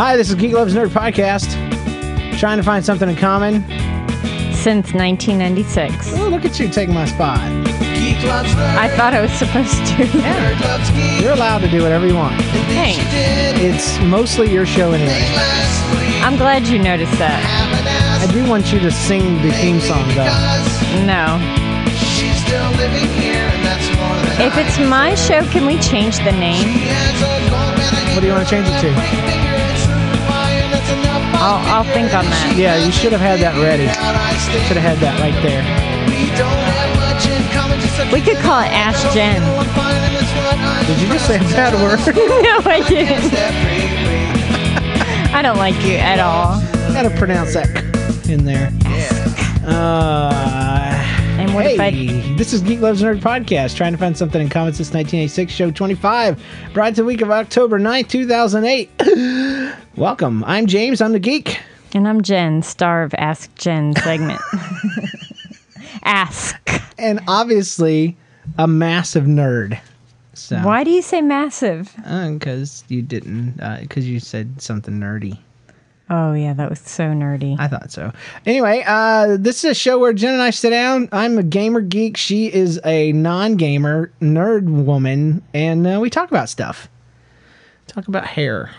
Hi, this is Geek Loves Nerd Podcast. Trying to find something in common. Since 1996. Oh, look at you taking my spot. Geek Loves Nerd. I thought I was supposed to. You're allowed to do whatever you want. Thanks. It's mostly your show anyway. I'm glad you noticed that. I do want you to sing the theme song, though. No. If it's my show, can we change the name? What do you want to change it to? I'll, I'll think on that. Yeah, you should have had that ready. Should have had that right there. We could call it Ask Jen. Did you just say a bad word? no, I didn't. I don't like you at all. Gotta pronounce that in there. Uh, And what hey, if I this is Geek Loves Nerd Podcast, trying to find something in common since 1986, show 25, brought to the week of October 9th, 2008. Welcome. I'm James. I'm the geek. And I'm Jen, star of Ask Jen segment. Ask. And obviously, a massive nerd. So, Why do you say massive? Because you didn't, because you said something nerdy. Oh, yeah, that was so nerdy. I thought so. Anyway, uh, this is a show where Jen and I sit down. I'm a gamer geek. She is a non-gamer nerd woman, and uh, we talk about stuff. Talk about hair.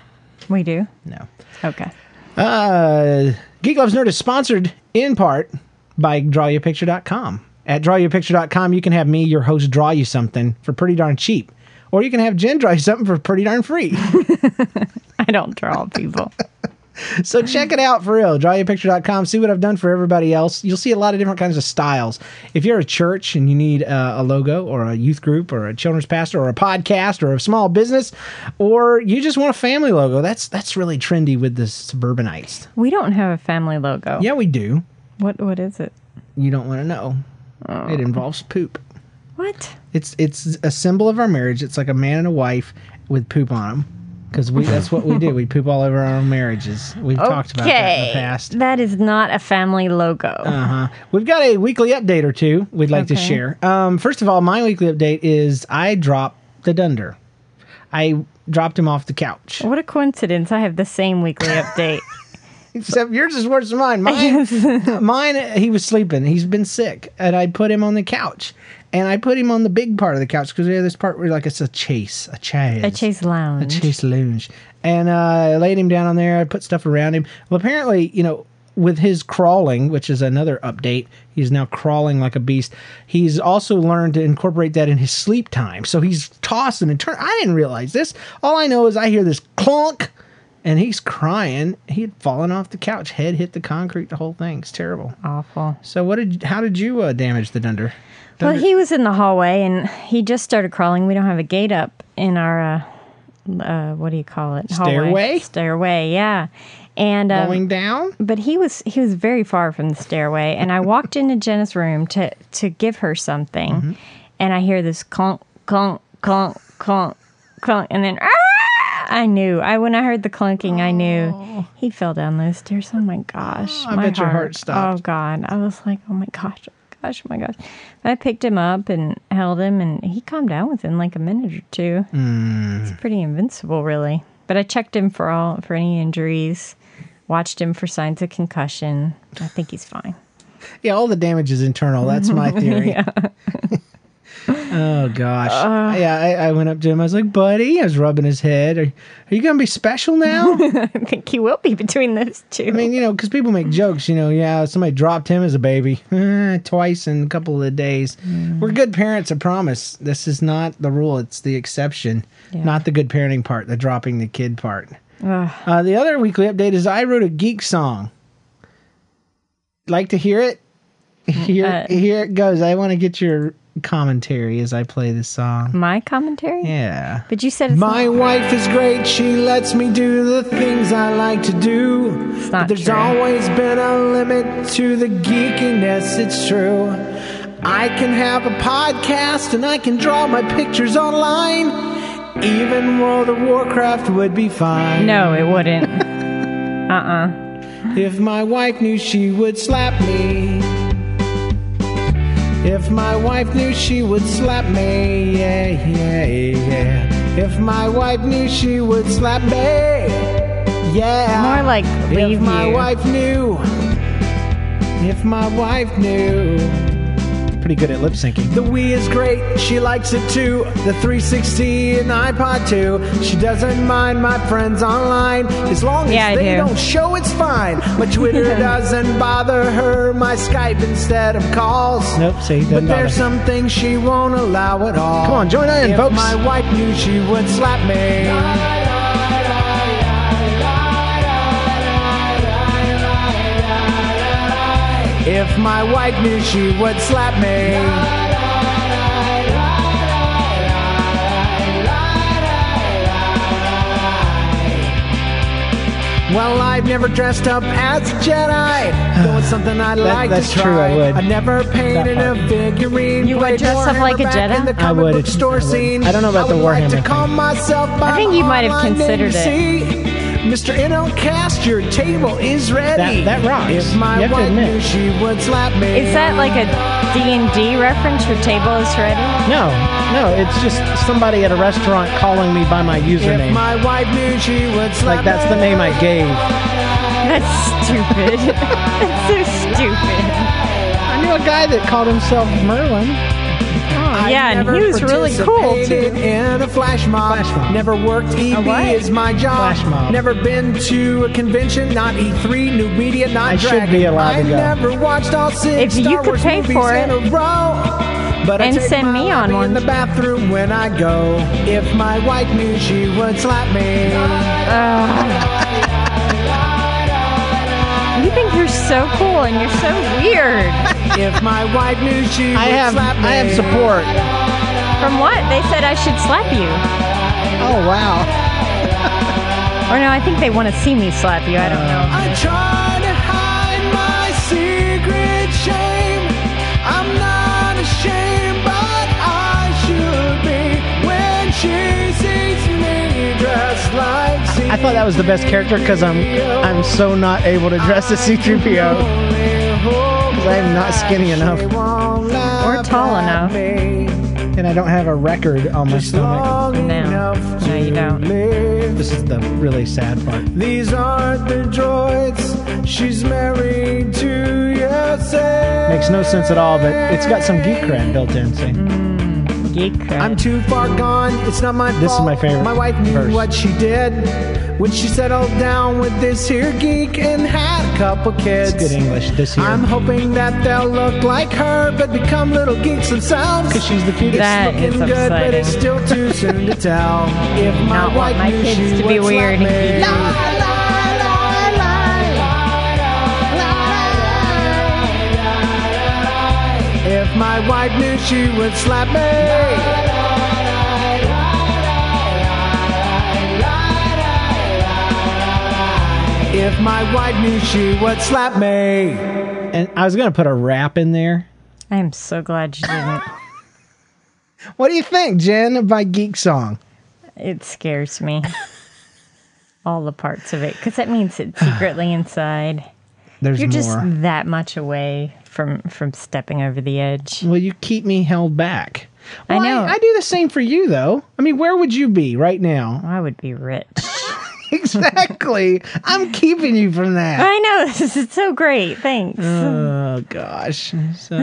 We do? No. Okay. Uh, Geek Loves Nerd is sponsored in part by DrawYouAPicture.com. At DrawYouAPicture.com, you can have me, your host, draw you something for pretty darn cheap, or you can have Jen draw you something for pretty darn free. I don't draw people. So check it out for real. DrawYouAPicture.com. See what I've done for everybody else. You'll see a lot of different kinds of styles. If you're a church and you need uh, a logo or a youth group or a children's pastor or a podcast or a small business, or you just want a family logo, that's that's really trendy with the suburbanites. We don't have a family logo. Yeah, we do. What What is it? You don't want to know. It involves poop. What? It's it's a symbol of our marriage. It's like a man and a wife with poop on them. Because we that's what we do. We poop all over our own marriages. We've talked about that in the past. That is not a family logo. Uh huh. We've got a weekly update or two we'd like to share. Um, first of all, my weekly update is I dropped the Dunder. I dropped him off the couch. what a coincidence. I have the same weekly update. Except yours is worse than mine. Mine, mine, he was sleeping. He's been sick, and I put him on the couch, and I put him on the big part of the couch because we have this part where like it's a chase, a chase, a Chase Lounge. a chase lounge, and uh, I laid him down on there. I put stuff around him. Well, apparently, you know, with his crawling, which is another update, he's now crawling like a beast. He's also learned to incorporate that in his sleep time. So he's tossing and turning. I didn't realize this. All I know is I hear this clunk, and he's crying. He had fallen off the couch, head hit the concrete. The whole thing. It's terrible. Awful. So what did? How did you uh, damage the dunder? Well, he was in the hallway and he just started crawling. We don't have a gate up in our, uh, uh, what do you call it? Hallway. Stairway? Stairway, yeah. And um, Going down? but he was he was very far from the stairway and i walked into jenna's room to to give her something Mm-hmm. and i hear this clunk clunk clunk clunk clunk and then "Ah!" i knew i when i heard the clunking i knew he fell down those stairs oh my gosh I my bet your heart stopped. oh god i was like oh my gosh oh gosh oh my gosh i picked him up and held him and he calmed down within like a minute or two Hmm. it's pretty invincible really but i checked him for all for any injuries watched him for signs of concussion. I think he's fine. Yeah, all the damage is internal. That's my theory. Oh gosh. yeah, I, I went up to him. I was like, "Buddy," I was rubbing his head. Are, are you gonna be special now? I think he will be between those two. I mean, you know, because people make jokes. You know, yeah, somebody dropped him as a baby twice in a couple of days. We're good parents, I promise. This is not the rule; it's the exception. Yeah. Not the good parenting part, the dropping the kid part. Ugh. Uh, the other weekly update is I wrote a geek song. Like to hear it? Here, Uh, here it goes. I want to get your commentary as I play this song. my commentary. Yeah. But you said it's My not, wife is great. She lets me do the things I like to do. It's But there's true. always been a limit to the geekiness. It's true. I can have a podcast and I can draw my pictures online. Even World of Warcraft would be fine. no, it wouldn't. uh uh If my wife knew she would slap me. If my wife knew she would slap me. Yeah, yeah, yeah. If my wife knew she would slap me. Yeah. More like leave if my you. wife knew. If my wife knew. Pretty good at lip syncing. The Wii is great. She likes it too. The 360 and iPod too. She doesn't mind my friends online as long as Yeah, they do. not show it's fine. My Twitter doesn't bother her. My Skype instead of calls. Nope, see, But doesn't there's bother. some things she won't allow at all. Come on, join in, if folks. my wife knew she would slap me. If my wife knew she would slap me. Well, I've never dressed up as a Jedi. Though it's something I'd like that's to try. true, I would. I never painted a part. figurine. You would dress up like a Jedi? In the I would. book store I would. scene. I don't know about the would like to Warhammer call thing. myself I think you might have considered name. it. See, Mr. NLCast, your table is ready. That- that rocks. If my You have to wife admit. knew she would slap me. Is that like a D&D reference? Your table is ready? No, no, it's just somebody at a restaurant calling me by my If username. my wife knew she would slap like that's the name I gave. That's stupid. That's so stupid. I knew a guy that called himself Merlin. I yeah, and he was really cool participated too. In a flash mob. Flash mob. Never worked EB is my job. Flash mob. Never been to a convention, not E3, new media, not I should be allowed to I go. never watched all six If you could Wars pay movies for in it. a row. But I And take send me on one. in the bathroom when I go. If my wife knew she would slap me. You think you're so cool and you're so weird. If my wife knew she I would have slap me. I have support. From what? They said I should slap you. Oh wow. Or no, I think they want to see me slap you. I don't know. I try to hide my secret shame. I'm not ashamed, but I should be when she sees me dressed like I thought that was the best character because I'm I'm so not able to dress as C-3PO. Because I am not skinny enough. Or tall enough. And I don't have a record on my stomach. No. No, you don't. This is the really sad part. These aren't the droids she's married to, yes. Makes no sense at all, but it's got some geek cred built in. See? Mm-hmm. Geek cred. I'm too far gone. It's not my fault. This is my favorite My wife knew verse. what she did when she settled down with this here geek and had a couple kids. It's good English this year. I'm hoping that they'll look like her, but become little geeks themselves. Because she's the cutest. That Looking is good, but it's upsetting. still too soon to tell. If my Not want wife my knew kids she to be would slap weird and me. geeky. My wife knew she would slap me. If my wife knew she would slap me. And I was gonna put a rap in there. I am so glad you didn't. What do you think, Jen, of my geek song? It scares me. All the parts of it. Because that means it's secretly inside. There's You're just more. that much away from from stepping over the edge. Well, you keep me held back. I know. I, do the same for you, though. I mean, where would you be right now? I would be rich. exactly. I'm keeping you from that. I know this is so great. Thanks. Oh gosh. So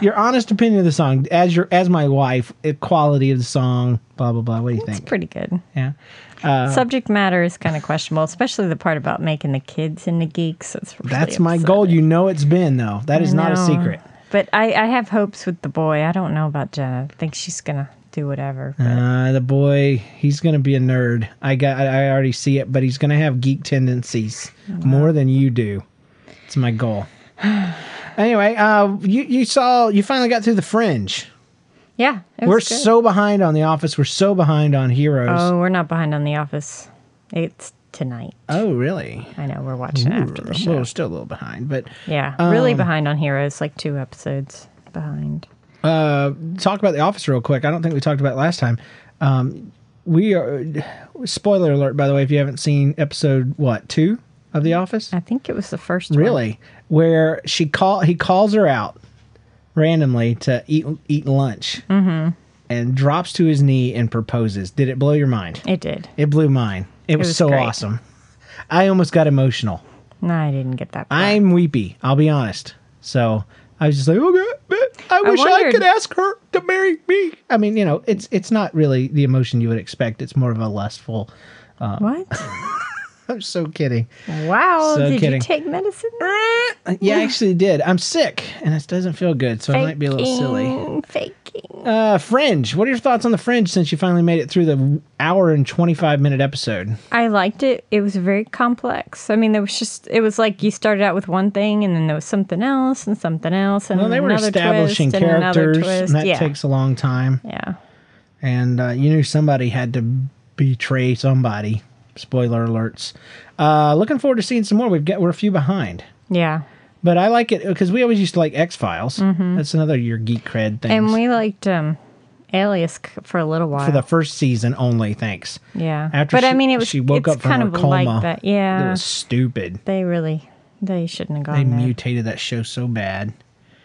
your honest opinion of the song, as your as my wife, quality of the song, blah blah blah. What do you it's think? It's pretty good. Yeah. Subject matter is kind of questionable, especially the part about making the kids into geeks. That's really That's my upsetting. goal. You know it's been though. That is not a secret. But I, I have hopes with the boy. I don't know about Jenna. I think she's gonna do whatever. but- Uh, the boy, he's gonna be a nerd. I got, I already see it, but he's gonna have geek tendencies more than you do. It's my goal. anyway, uh, you you saw, you finally got through the Fringe. Yeah, We're good. so behind on The Office. We're so behind on Heroes. Oh, we're not behind on The Office. It's tonight. Oh, really? I know we're watching it after the Ooh, show. Well, still a little behind, but Yeah, really Um, behind on Heroes, like two episodes behind. uh, talk about The Office real quick. I don't think we talked about it last time. Um, we are spoiler alert, by the way, if you haven't seen episode what two of The Office. I think it was the first one. Really? Where she call he calls her out randomly to eat eat lunch Mm-hmm. and drops to his knee and proposes. Did it blow your mind? It did. It blew mine. It was, was so great. awesome. I almost got emotional. No, I didn't get that. far. I'm weepy. I'll be honest. So I was just like, okay, I wish I, wondered- could ask her to marry me. I mean, you know, it's it's not really the emotion you would expect. It's more of a lustful. what? I'm so kidding. Wow! So did kidding. you take medicine? Yeah, I actually did. I'm sick, and it doesn't feel good, so I might be a little silly. Faking, Faking. Uh, Fringe. What are your thoughts on the Fringe since you finally made it through the hour and 25 minute episode? I liked it. It was very complex. I mean, there was just it was like you started out with one thing, and then there was something else, and something else, and Well, they were another establishing twist, and characters, twist. and that yeah, takes a long time. yeah. and uh, you knew somebody had to betray somebody. Spoiler alerts. Uh, looking forward to seeing some more. We've got we're a few behind, Yeah. but I like it because we always used to like X Files. That's another your geek cred thing. Mm-hmm. And we liked um, Alias for a little while. for the first season only. Thanks. yeah. After but she, I mean, it was she woke it's up from kind her of coma. like that. Yeah. it was stupid. they really they shouldn't have They gone there. They mutated that show so bad.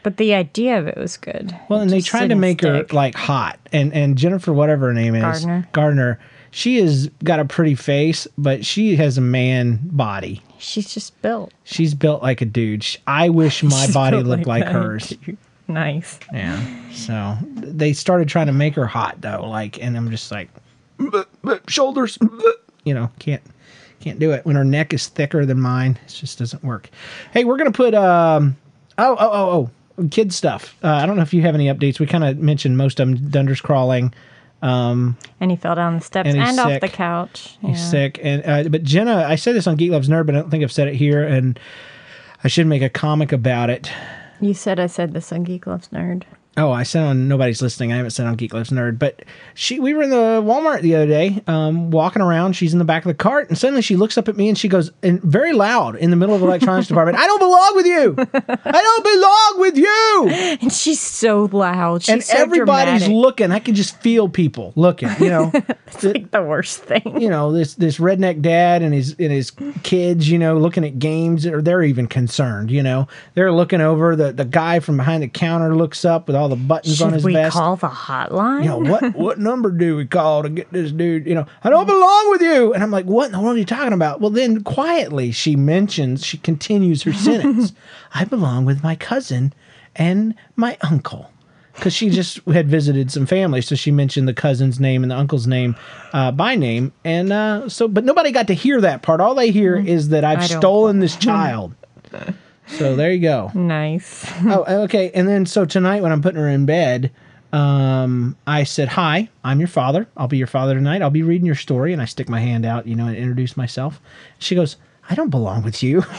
But the idea of it was good. Well, It and they tried to make her like hot, and and Jennifer, whatever her name is, Gardner. Gardner. She has got a pretty face, but she has a man body. She's just built. She's built like a dude. I wish my body looked like, that. hers. Nice. Yeah. So they started trying to make her hot though, like, and I'm just like, "But- but shoulders, but," you know, can't can't do it when her neck is thicker than mine. It just doesn't work. Hey, we're gonna put um, oh oh oh oh, kid stuff. Uh, I don't know if you have any updates. We kind of mentioned most of them. Dunder's crawling. And he fell down the steps And and, off the couch. He's Yeah. sick, and uh, but Jenna, I said this on Geek Loves Nerd, but I don't think I've said it here, and I should make a comic about it. You said I said this on Geek Loves Nerd. Oh, I said on Nobody's Listening. I haven't said on Geek Loves Nerd, but she we were in the Walmart the other day, um, walking around. She's in the back of the cart, and suddenly she looks up at me and she goes, and very loud in the middle of the electronics department, "I don't belong with you. I don't belong with you." And she's so loud. She's and so everybody's dramatic. looking. I can just feel people looking. You know, The- like the worst thing. you know this this redneck dad and his and his kids. You know, looking at games, or they're even concerned. You know, they're looking over. The the guy from behind the counter looks up with all the buttons on Should his we vest. call the hotline? you know what what number do we call to get this dude you know i don't belong with you. And i'm like what in the world are you talking about? Well then quietly she mentions she continues her sentence. I belong with my cousin and my uncle. Because she just had visited some family so she mentioned the cousin's name and the uncle's name uh, by name. And uh, so but nobody got to hear that part. All they hear is that i've Mm-hmm. Stolen this child so there you go nice. oh, okay. And then so tonight when I'm putting her in bed, um, I said, "Hi, I'm your father. I'll be your father tonight. I'll be reading your story." And I stick my hand out, you know, and introduce myself. She goes, "I don't belong with you."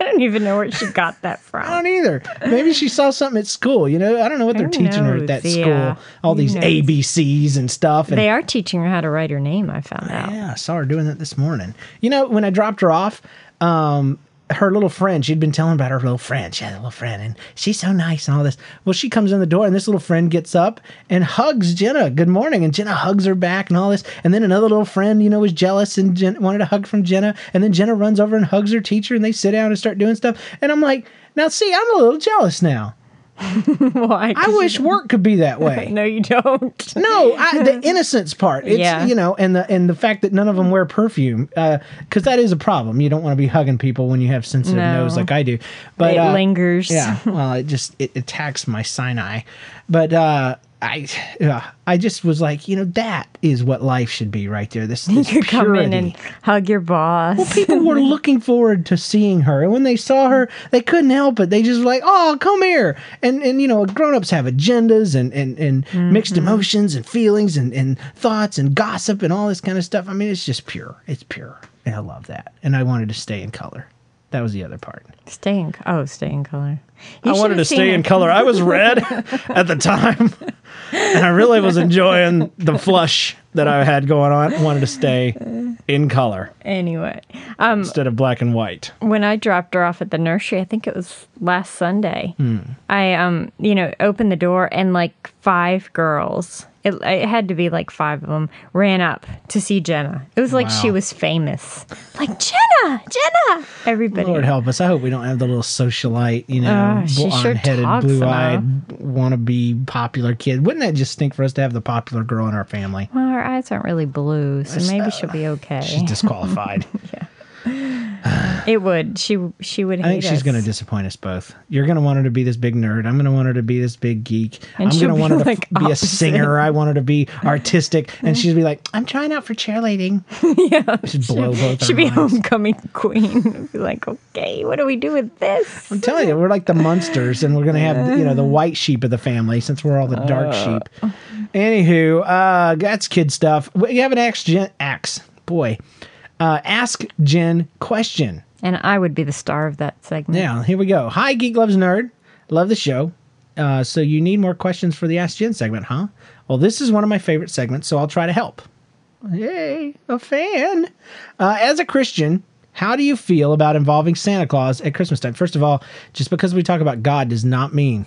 I don't even know where she got that from. I don't either. Maybe she saw something at school. You know, I don't know what they're teaching her at that Yeah. school. All Who these knows? ABCs and stuff. And They are teaching her how to write her name, I found out. Yeah, I saw her doing that this morning. You know, when I dropped her off, um, her little friend, she'd been telling about her little friend. She had a little friend, and she's so nice and all this. Well, she comes in the door, and this little friend gets up and hugs Jenna. Good morning, and Jenna hugs her back and all this. And then another little friend, you know, was jealous and Jen- wanted a hug from Jenna. And then Jenna runs over and hugs her teacher, and they sit down and start doing stuff. And I'm like, now see, I'm a little jealous now. Why? I wish work could be that way. No, you don't. No, I, the innocence part. It's Yeah. you know, and the and the fact that none of them wear perfume, because that is a problem. You don't want to be hugging people when you have sensitive No. nose like I do. But it uh, lingers. Yeah, well, it just it attacks my sinai. But uh, I, uh, I just was like, you know, that is what life should be right there. This, You this could come in and hug your boss. Well, People were looking forward to seeing her, and when they saw her, they couldn't help it. They just were like, "Oh, come here!" And and you know, grown-ups have agendas and and and mixed Mm-hmm. emotions and feelings and and thoughts and gossip and all this kind of stuff. I mean, it's just pure. It's pure, and I love that. And I wanted to stay in color. That was the other part. Stay in. Oh, stay in color. You I wanted to stay it. in color. I was red at the time, and I really was enjoying the flush that I had going on. I wanted to stay in color Anyway, um, instead of black and white. when I dropped her off at the nursery, I think it was last Sunday. Hmm. I um, you know, opened the door and like five girls. It, it had to be like five of them ran up to see Jenna. It was like she was famous. Like Jenna, Jenna. Everybody. Lord help us. I hope we don't have the little socialite, you know, Uh, sure blonde-headed, talks blue-eyed, wannabe popular kid. Wouldn't that just stink for us to have the popular girl in our family? well, her eyes aren't really blue, so maybe she'll be okay. She's disqualified. It would. She she would hate I think she's going to disappoint us both. You're going to want her to be this big nerd. I'm going to want her to be this big geek. And I'm she'll going to be, want her to like, f- be a singer. I want her to be artistic. And she'd be like, I'm trying out for cheerleading. yeah. She'd blow both She'd be minds. homecoming queen. be like, okay, what do we do with this? I'm telling you, we're like the monsters, and we're gonna have you know the white sheep of the family since we're all the dark Uh. sheep. Anywho, uh, that's kid stuff. We have an axe, gen- axe boy. Uh, ask Jen question. And I would be the star of that segment. Yeah, here we go. Hi, Geek Loves Nerd. Love the show. Uh, so you need more questions for the Ask Jen segment, huh? Well, this is one of my favorite segments, so I'll try to help. Yay, a fan. Uh, as a Christian, how do you feel about involving Santa Claus at Christmas time? First of all, just because we talk about God does not mean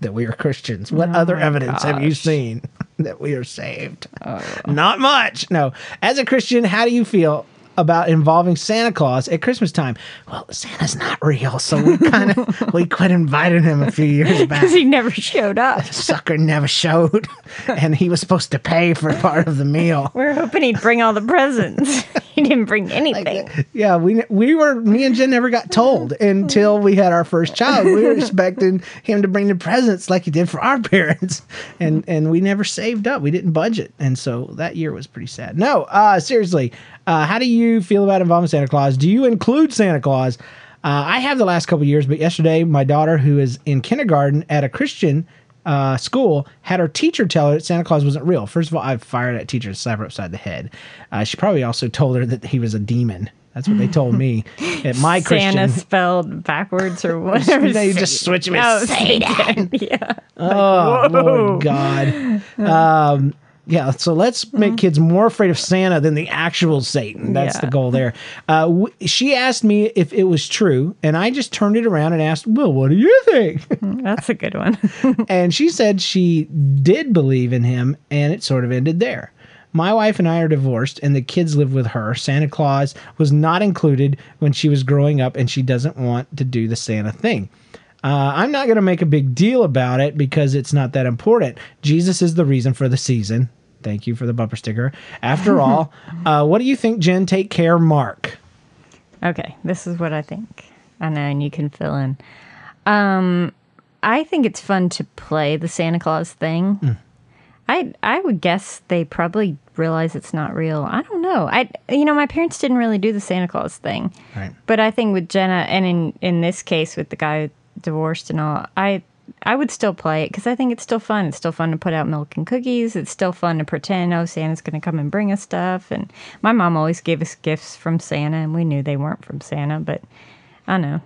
that we are Christians. What oh other my evidence have you seen that we are saved? Oh. Not much. No. As a Christian, how do you feel about involving Santa Claus at Christmas time? Well, Santa's not real, so we kind of we quit inviting him a few years back Because he never showed up. sucker never showed and he was supposed to pay for part of the meal We are hoping he'd bring all the presents. he didn't bring anything. yeah we we were me and jen never got told until we had our first child we were expecting him to bring the presents like he did for our parents and and we never saved up we didn't budget and so that year was pretty sad no uh seriously uh how do you feel about involving santa claus do you include santa claus uh, I have the last couple years, but yesterday my daughter, who is in kindergarten at a Christian uh, school, had her teacher tell her that Santa Claus wasn't real. First of all, I fired that teacher and slapped her upside the head. Uh, she probably also told her that he was a demon. That's what they told me at my Santa Christian. spelled backwards or whatever. They just switch him. Oh, and Satan. yeah. Oh, Whoa. Lord God. Um, yeah, so let's make kids more afraid of Santa than the actual Satan. That's Yeah. the goal there. Uh, w- she asked me if it was true, and I just turned it around and asked, Well, what do you think? That's a good one. and she said she did believe in him, and it sort of ended there. My wife and I are divorced, and the kids live with her. Santa Claus was not included when she was growing up, and she doesn't want to do the Santa thing. Uh, I'm not going to make a big deal about it because it's not that important. Jesus is the reason for the season. Thank you for the bumper sticker. After all, uh, what do you think, Jen? Take care, Mark. Okay, this is what I think. I know, and you can fill in. Um, I think it's fun to play the Santa Claus thing. Hmm. I I would guess they probably realize it's not real. I don't know. I you know my parents didn't really do the Santa Claus thing, Right. but I think with Jenna and in in this case with the guy divorced and all, I I would still play it because I think it's still fun. It's still fun to put out milk and cookies. It's still fun to pretend oh Santa's going to come and bring us stuff. And my mom always gave us gifts from Santa, and we knew they weren't from Santa. But I don't know.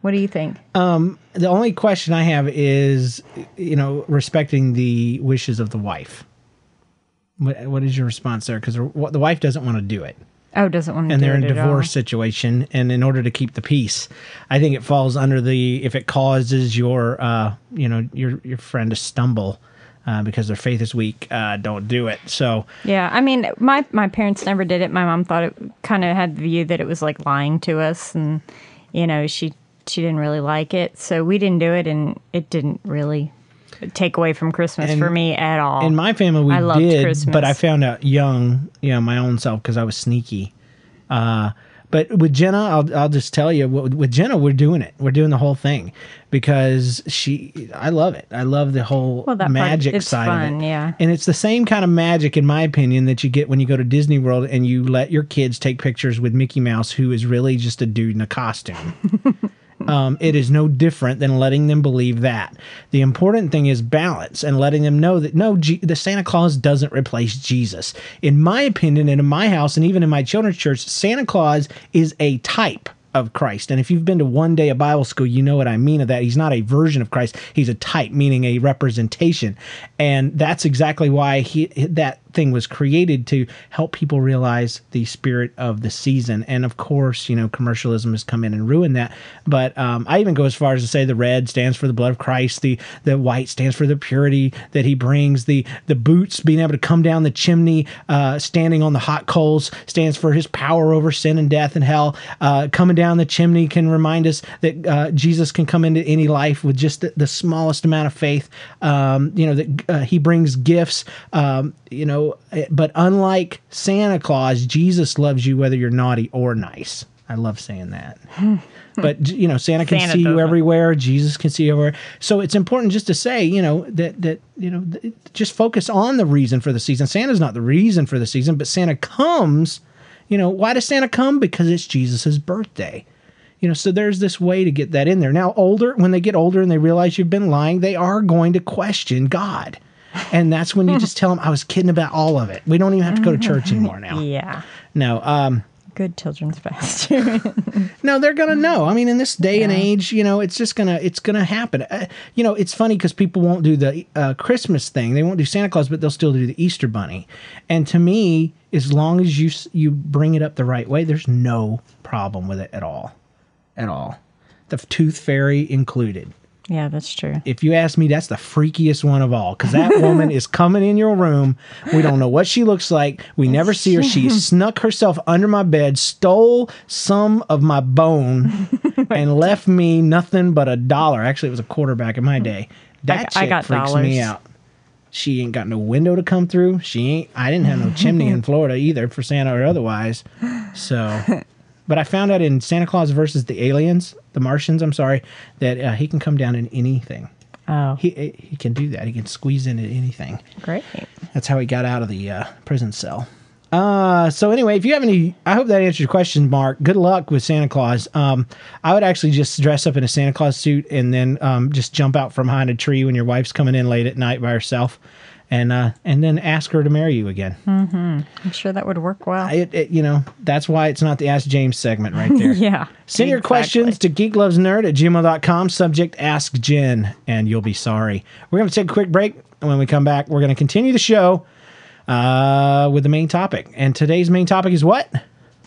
What do you think? Um, the only question I have is, you know, respecting the wishes of the wife. What What is your response there? Because the wife doesn't want to do it, oh, doesn't want to do it. and they're in a divorce situation, and in order to keep the peace, I think it falls under the if it causes your, uh, you know, your your friend to stumble. Uh, because their faith is weak, uh, don't do it. So, Yeah, I mean, my my parents never did it. My mom thought it kind of had the view that it was like lying to us, and you know, she she didn't really like it, so we didn't do it, and it didn't really take away from Christmas for me at all. in my family, we I loved did, Christmas. but I found out young, you know, my own self because I was sneaky. Uh, but with Jenna, I'll, I'll just tell you, with Jenna, we're doing it. We're doing the whole thing because she, I love it. I love the whole Well, that part- magic it's side fun, of it. yeah. And it's the same kind of magic, in my opinion, that you get when you go to Disney World and you let your kids take pictures with Mickey Mouse, who is really just a dude in a costume. Um, it is no different than letting them believe that. The important thing is balance and letting them know that no, G- the Santa Claus doesn't replace Jesus. In my opinion, and in my house, and even in my children's church, Santa Claus is a type of Christ. And if you've been to one day of Bible school, you know what I mean of that. He's not a version of Christ. He's a type, meaning a representation. And that's exactly why he that thing was created to help people realize the spirit of the season. And of course, you know, commercialism has come in and ruined that. But um, I even go as far as to say the red stands for the blood of Christ, the the white stands for the purity that He brings, the the boots being able to come down the chimney, uh, standing on the hot coals stands for His power over sin and death and hell. Uh, coming down the chimney can remind us that uh, Jesus can come into any life with just the, the smallest amount of faith. Um, you know that uh, He brings gifts. Um, you know, eh, but unlike Santa Claus, Jesus loves you whether you're naughty or nice. I love saying that. but you know, Santa can Santa see you everywhere. Jesus can see you everywhere. So it's important just to say, you know, that that you know, th- just focus on the reason for the season. Santa's not the reason for the season, but Santa comes. You know, why does Santa come? Because it's Jesus's birthday. You know, so there's this way to get that in there. Now, older, when they get older and they realize you've been lying, they are going to question God. And that's when you just tell them, I was kidding about all of it. We don't even have to go to church anymore now. Yeah. No, um, Good children's pastor. no, they're gonna know. I mean, in this day and age, you know, it's just gonna it's gonna happen. Uh, you know, it's funny because people won't do the uh, Christmas thing. They won't do Santa Claus, but they'll still do the Easter Bunny. And to me, as long as you you bring it up the right way, there's no problem with it at all, at all. The tooth fairy included. Yeah, that's true. If you ask me, that's the freakiest one of all because that woman is coming in your room. We don't know what she looks like. We never see her. She snuck herself under my bed, stole some of my bone, and left me nothing but a dollar. Actually, it was a quarter back in my day. That I chick got freaks me out. She ain't got no window to come through. She ain't. I didn't have no chimney in Florida either for Santa or otherwise. So, but I found out in Santa Claus versus the aliens, the Martians. I'm sorry that uh, he can come down in anything. Oh, He he can do that. He can squeeze into anything. great. That's how he got out of the uh, prison cell. Uh, so anyway, if you have any, I hope that answers your question, Mark. Good luck with Santa Claus. Um, I would actually just dress up in a Santa Claus suit and then um, just jump out from behind a tree when your wife's coming in late at night by herself, and uh, and then ask her to marry you again. I'm sure that would work well. It, it, you know, that's why it's not the Ask James segment right there. yeah. Send your questions to geeklovesnerd at gmail.com. Subject Ask Jen, and you'll be sorry. We're going to take a quick break. And when we come back, we're going to continue the show uh, with the main topic. And today's main topic is what?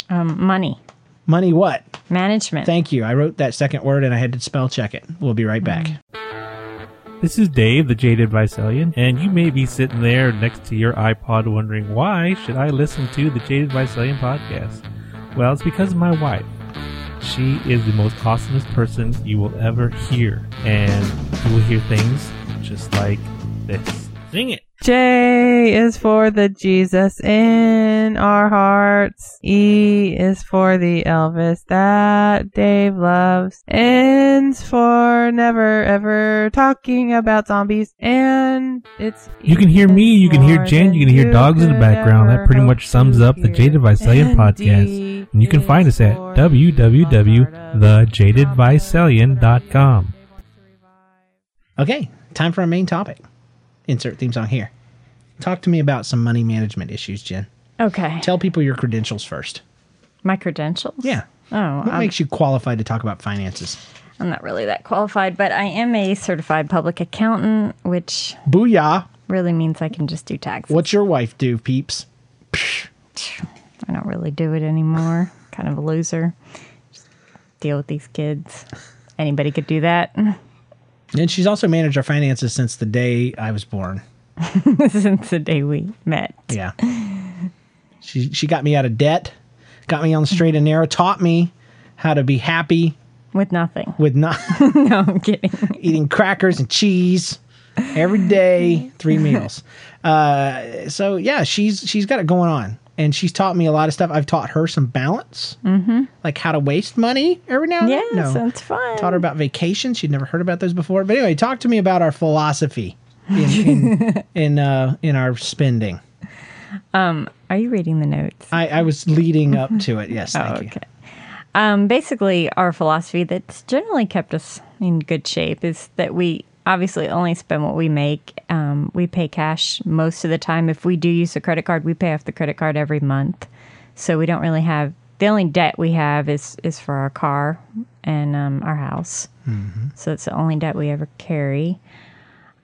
Um, money, Money what? management. Thank you. I wrote that second word and I had to spell check it. We'll be right back. This is Dave, the Jaded Vicelian, and you may be sitting there next to your iPod wondering why should I listen to the Jaded Vicelian podcast? Well, it's because of my wife. She is the most awesomest person you will ever hear, and you will hear things just like this. Sing it. J is for the Jesus in our hearts. E is for the Elvis that Dave loves. N's for never ever talking about zombies. And it's You can hear me, you can hear Jen, you can hear dogs in the background. That pretty much sums up the Jaded Vicelian podcast. And you can find us at www.thejadedvicelian.com. Okay, time for our main topic. Insert theme song here. Talk to me about some money management issues, Jen. Okay. Tell people your credentials first. My credentials? Yeah. Oh, What I'm, makes you qualified to talk about finances? I'm not really that qualified, but I am a certified public accountant, which Booyah. really means I can just do taxes. What's your wife do, peeps? I don't really do it anymore. kind of a loser. Just deal with these kids. Anybody could do that. And she's also managed our finances since the day I was born. Since the day we met. Yeah. She she got me out of debt, got me on the straight and narrow, taught me how to be happy With nothing. with not No, I'm kidding. eating crackers and cheese every day, three meals. Uh, so yeah, she's she's got it going on, and she's taught me a lot of stuff. I've taught her some balance, mm-hmm. like how to waste money every now and then. No, that's fun. taught her about vacations. She'd never heard about those before. But anyway, talk to me about our philosophy in in in, uh, in our spending. Are you reading the notes? I, I was leading up to it. Yes, Oh, thank you. okay. Um, basically, our philosophy that's generally kept us in good shape is that we obviously only spend what we make. Um, we pay cash most of the time. If we do use a credit card, we pay off the credit card every month. So we don't really have the only debt we have is is for our car and um, our house. So it's the only debt we ever carry.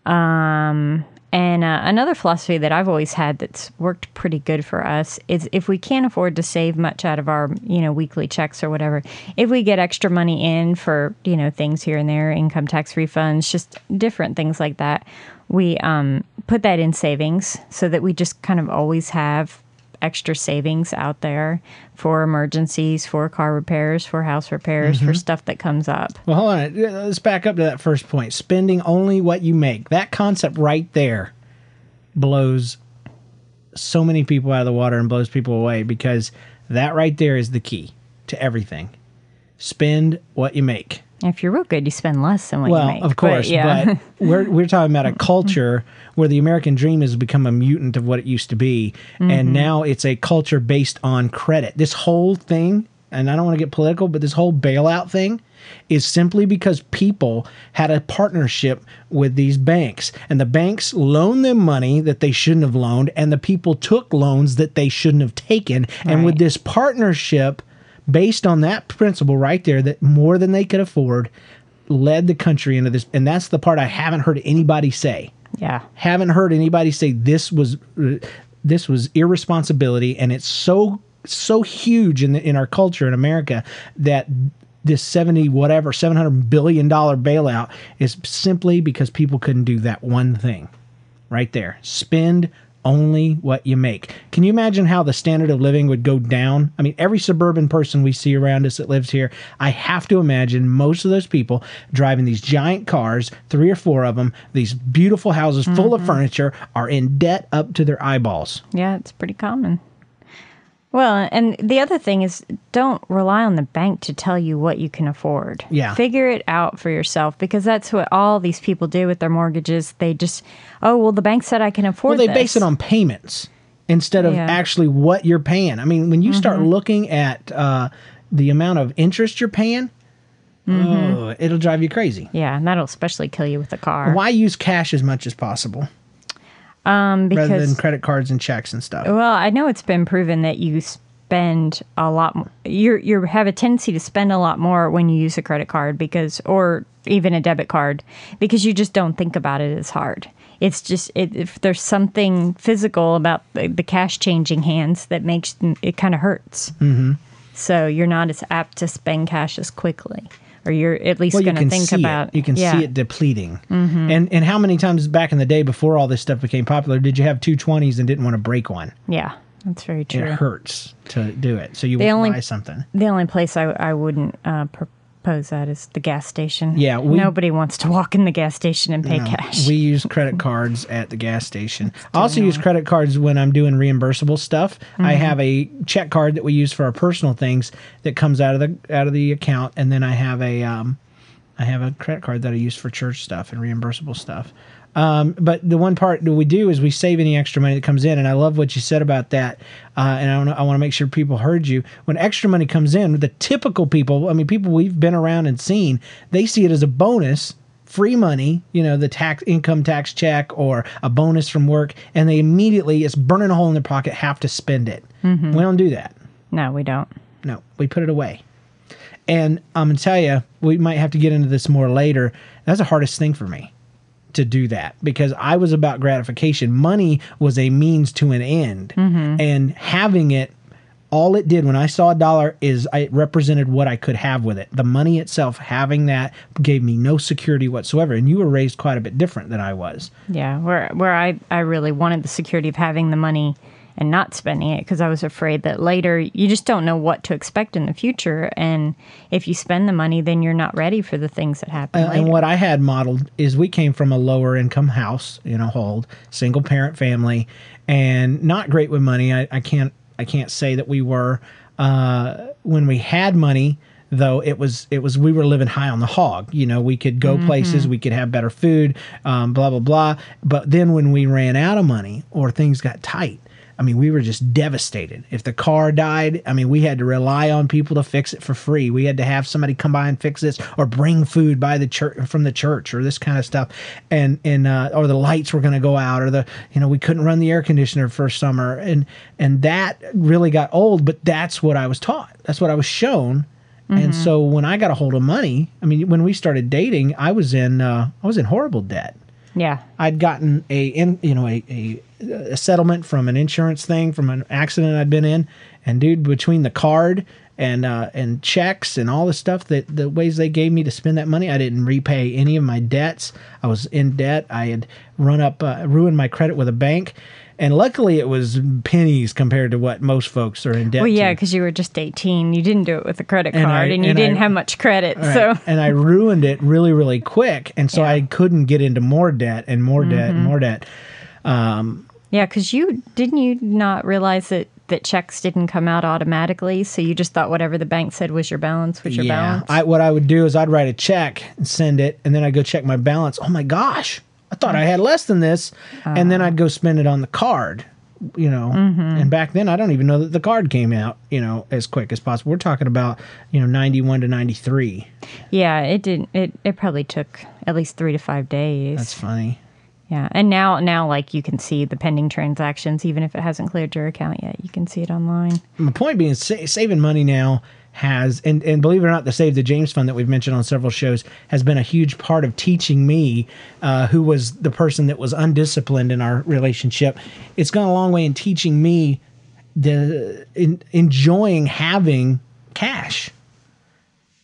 Um, And uh, another philosophy that I've always had that's worked pretty good for us is if we can't afford to save much out of our, you know, weekly checks or whatever, if we get extra money in for, you know, things here and there, income tax refunds, just different things like that, we um, put that in savings so that we just kind of always have extra savings out there for emergencies, for car repairs, for house repairs, for mm-hmm. stuff that comes up. Well, hold on. Let's back up to that first point. Spending only what you make. That concept right there blows so many people out of the water and blows people away because that right there is the key to everything. Spend what you make. If you're real good, you spend less than what well, you make. of course, but, yeah. but we're we're talking about a culture where the American dream has become a mutant of what it used to be, Mm-hmm. and now it's a culture based on credit. This whole thing, and I don't want to get political, but this whole bailout thing is simply because people had a partnership with these banks, and the banks loaned them money that they shouldn't have loaned, and the people took loans that they shouldn't have taken, and with this partnership based on that principle right there that more than they could afford led the country into this. And that's the part i haven't heard anybody say. Yeah. haven't heard anybody say this was this was irresponsibility. And it's so so huge in the, in our culture in america that this 70 whatever 700 billion dollar bailout is simply because people couldn't do that one thing right there. Spend only what you make. Can you imagine how the standard of living would go down? I mean every suburban person we see around us that lives here i have to imagine most of those people driving these giant cars three or four of them these beautiful houses full of mm-hmm. furniture are in debt up to their eyeballs. Yeah, it's pretty common. Well, and the other thing is don't rely on the bank to tell you what you can afford. Yeah. Figure it out for yourself because that's what all these people do with their mortgages. They just, oh, well, the bank said I can afford well they base it on payments instead of Yeah. Mm-hmm. actually what you're paying i mean when you start looking at uh, the amount of interest you're paying Mm-hmm. oh, it'll drive you crazy Yeah, and that'll especially kill you with a car. why use cash as much as possible Um, because rather than credit cards and checks and stuff. Well, I know it's been proven that you spend a lot. m- You you have a tendency to spend a lot more when you use a credit card because, or even a debit card, because you just don't think about it as hard. It's just it, if there's something physical about the, the cash changing hands that makes it kind of hurts. Mm-hmm. So you're not as apt to spend cash as quickly, or you're at least Well, going to think about. it. You can yeah. Mm-hmm. see it depleting. And and how many times back in the day before all this stuff became popular did you have two twenties and didn't want to break one? Yeah, that's very true. It hurts to do it, so you won't only- buy something. The only place I, I wouldn't uh, propose that is the gas station. Yeah, we- nobody wants to walk in the gas station and pay No, cash. We use credit cards at the gas station. I also use credit cards when I'm doing reimbursable stuff. I Mm-hmm. have a check card that we use for our personal things that comes out of the out of the account, and then I have a um, I have a credit card that I use for church stuff and reimbursable stuff. Um, but the one part that we do is we save any extra money that comes in, and I love what you said about that. Uh, and I want to I want to make sure people heard you. When extra money comes in, the typical people, I mean, people we've been around and seen, they see it as a bonus free money, you know, the tax income tax check or a bonus from work, and they immediately it's burning a hole in their pocket, have to spend it. We don't do that. no, we don't. No, we put it away. And I'm gonna tell you, we might have to get into this more later. That's the hardest thing for me to do that because I was about gratification. Money was a means to an end, mm-hmm. and having it. All it did when I saw a dollar is it represented what I could have with it. The money itself, having that, gave me no security whatsoever. And you were raised quite a bit different than I was. Yeah, where where I I really wanted the security of having the money and not spending it because I was afraid that later you just don't know what to expect in the future, and if you spend the money, then you're not ready for the things that happen Uh, and what I had modeled is we came from a lower income house, you know, hold single parent family, and not great with money. I, I can't I can't say that we were. Uh, when we had money, though, it was it was we were living high on the hog. You know, we could go places, we could have better food, um, blah blah blah. But then when we ran out of money or things got tight. I mean, we were just devastated. If the car died, I mean, we had to rely on people to fix it for free. We had to have somebody come by and fix this, or bring food by the church from the church, or this kind of stuff. And and uh, or the lights were going to go out, or the you know we couldn't run the air conditioner for summer, and and that really got old. But that's what I was taught. That's what I was shown. And so when I got a hold of money, I mean, when we started dating, I was in uh, I was in horrible debt Yeah. I'd gotten a in you know a, a a settlement from an insurance thing from an accident I'd been in, and dude, between the card and uh, and checks and all the stuff that the ways they gave me to spend that money, I didn't repay any of my debts. I was in debt. I had run up uh, ruined my credit with a bank. And luckily, it was pennies compared to what most folks are in debt. Well, yeah, because you were just 18. You didn't do it with a credit And card I- and you and didn't I- have much credit. Right. So, and I ruined it really, really quick, and so Yeah. I couldn't get into more debt and more debt and more debt. Um, yeah, because you didn't you not realize that, that checks didn't come out automatically? So you just thought whatever the bank said was your balance was your balance? I, what I would do is I'd write a check and send it, and then I'd go check my balance. Oh my gosh, I thought I had less than this, and then I'd go spend it on the card. You know, mm-hmm. and back then I don't even know that the card came out. You know, as quick as possible. We're talking about you know ninety one to ninety three. yeah, it didn't. It, it probably took at least three to five days. That's funny. Yeah, and now now like you can see the pending transactions, even if it hasn't cleared your account yet, you can see it online. my point being sa- saving money now has and, and believe it or not the save the james fund that we've mentioned on several shows has been a huge part of teaching me uh, who was the person that was undisciplined in our relationship. It's gone a long way in teaching me the in, enjoying having cash.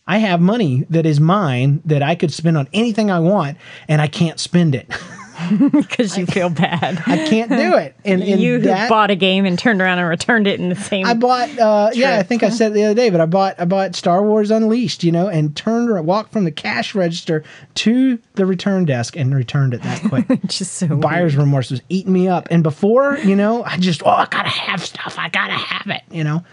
I have money that is mine that i could spend on anything i want and i can't spend it because you feel bad. i can't do it and, and you that- bought a game and turned around and returned it in the same. I bought, uh, yeah, I think I said it the other day, but I bought, I bought Star Wars Unleashed, you know, and turned or walked from the cash register to the return desk and returned it that quick. just so Buyer's remorse was eating me up, and before, you know, I just, oh, I gotta have stuff, I gotta have it, you know.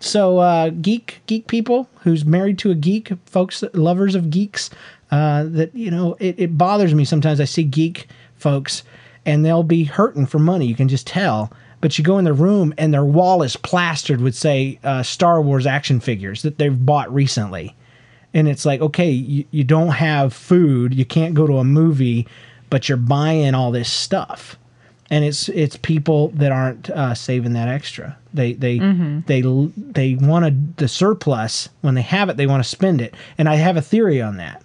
So, uh, geek, geek people who's married to a geek, folks, lovers of geeks, uh, that you know, it, it bothers me sometimes. I see geek folks, and they'll be hurting for money. You can just tell. But you go in the room, and their wall is plastered with, say, uh, Star Wars action figures that they've bought recently. And it's like okay you, you don't have food you can't go to a movie but you're buying all this stuff. And it's it's people that aren't uh, saving that extra. They they they they want the surplus when they have it they want to spend it. And i have a theory on that.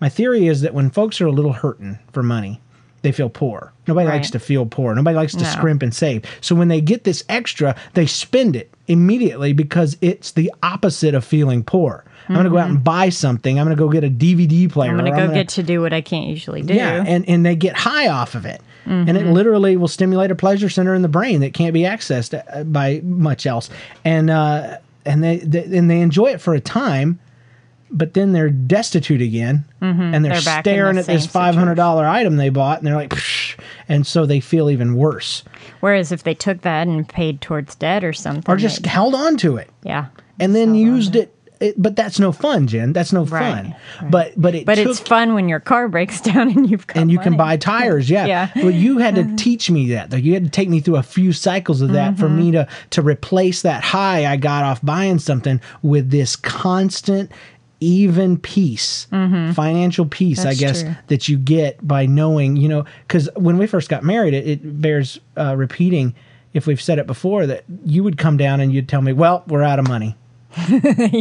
My theory is that when folks are a little hurting for money they feel poor nobody likes to feel poor nobody likes to No. scrimp and save so when they get this extra they spend it immediately because it's the opposite of feeling poor i'm going to go out and buy something i'm going to go get a dvd player I'm gonna go gonna- get to do what I can't usually do. yeah, and, and they get high off of it. And Mm-hmm. it literally will stimulate a pleasure center in the brain that can't be accessed uh, by much else. And uh, and they, they and they enjoy it for a time, but then they're destitute again, and they're, Mm-hmm. They're staring the at this five hundred dollar item they bought, and they're like, Psh, and so they feel even worse, Whereas if they took that and paid towards debt or something, or just held on to it, yeah, and then used it. it. But that's no fun, Jen. That's no Right, fun. right. But but it But took it's fun when your car breaks down and you've got and you can buy tires. Yeah. Yeah. Well, you had to teach me that. Though you had to take me through a few cycles of that for me to to replace that high I got off buying something with this constant even peace financial peace i guess true. that you get by knowing you know because when we first got married it, it bears uh, repeating if we've said it before that you would come down and you'd tell me well we're out of money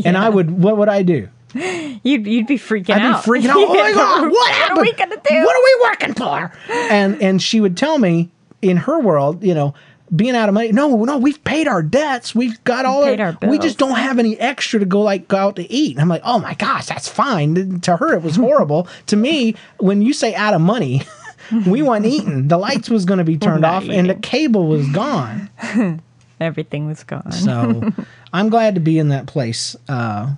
and i would what would i do You'd you'd be freaking I'd out. be freaking out. Oh my god, what happened? are we gonna do? What are we working for? And and she would tell me in her world, you know, being out of money. No, no, we've paid our debts. We've got all our. our we just don't have any extra to go like go out to eat. And I'm like, oh my gosh, that's fine. To her, it was horrible. to me, when you say out of money. we weren't eating. The lights was going to be turned off, and the cable was gone. Everything was gone. So, I'm glad to be in that place. Uh,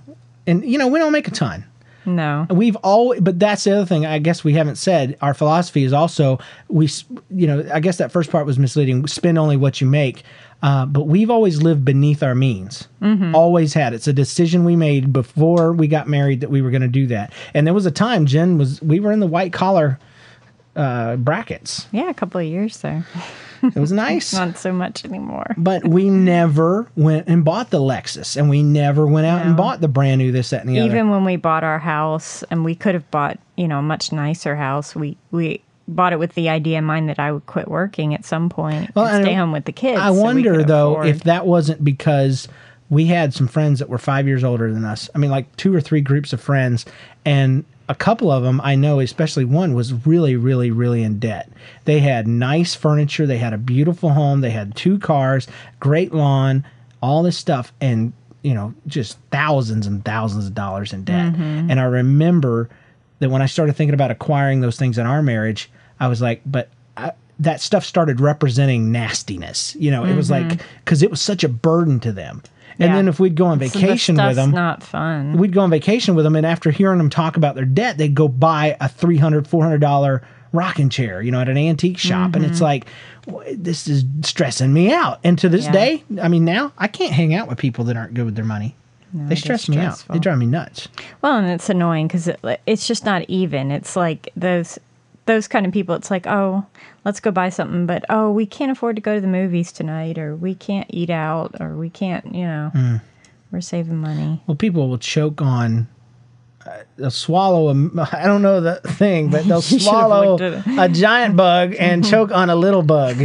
and you know, we don't make a ton no, we've all, but that's the other thing i guess we haven't said. Our philosophy is also we you know i guess that first part was misleading. Spend only what you make. Uh, but we've always lived beneath our means. Always had. It's a decision we made before we got married that we were going to do that. And there was a time jen was we were in the white collar uh, brackets. Yeah, a couple of years there. it was nice Not so much anymore. but we never went and bought the lexus and we never went out and bought the brand new this that and the other Even when we bought our house, and we could have bought, you know, a much nicer house. We we bought it with the idea in mind that I would quit working at some point Well, and and stay home with the kids. I so wonder though afford- if that wasn't because we had some friends that were five years older than us. I mean, like two or three groups of friends, and a couple of them I know, especially one was really, really, really in debt. They had nice furniture, they had a beautiful home, they had two cars, great lawn, all this stuff, and you know, just thousands and thousands of dollars in debt. Mm-hmm. And I remember that when I started thinking about acquiring those things in our marriage, I was like, but I, that stuff started representing nastiness. You know, it was mm-hmm. like because it was such a burden to them. And Yeah. then if we'd go on So vacation with them, not fun. we'd go on vacation with them and after hearing them talk about their debt they'd go buy a 300 400 dollar rocking chair you know at an antique shop and it's mm-hmm. like this is stressing me out and to this Yeah. day i mean now i can't hang out with people that aren't good with their money they stress me out they drive me nuts Well, and it's annoying because it, it's just not even. It's like those those kind of people. It's like, oh, let's go buy something, but oh, we can't afford to go to the movies tonight, or we can't eat out, or we can't, you know, Hmm. we're saving money. well people will choke on uh, they'll swallow a i don't know the thing but they'll swallow a giant bug and choke on a little bug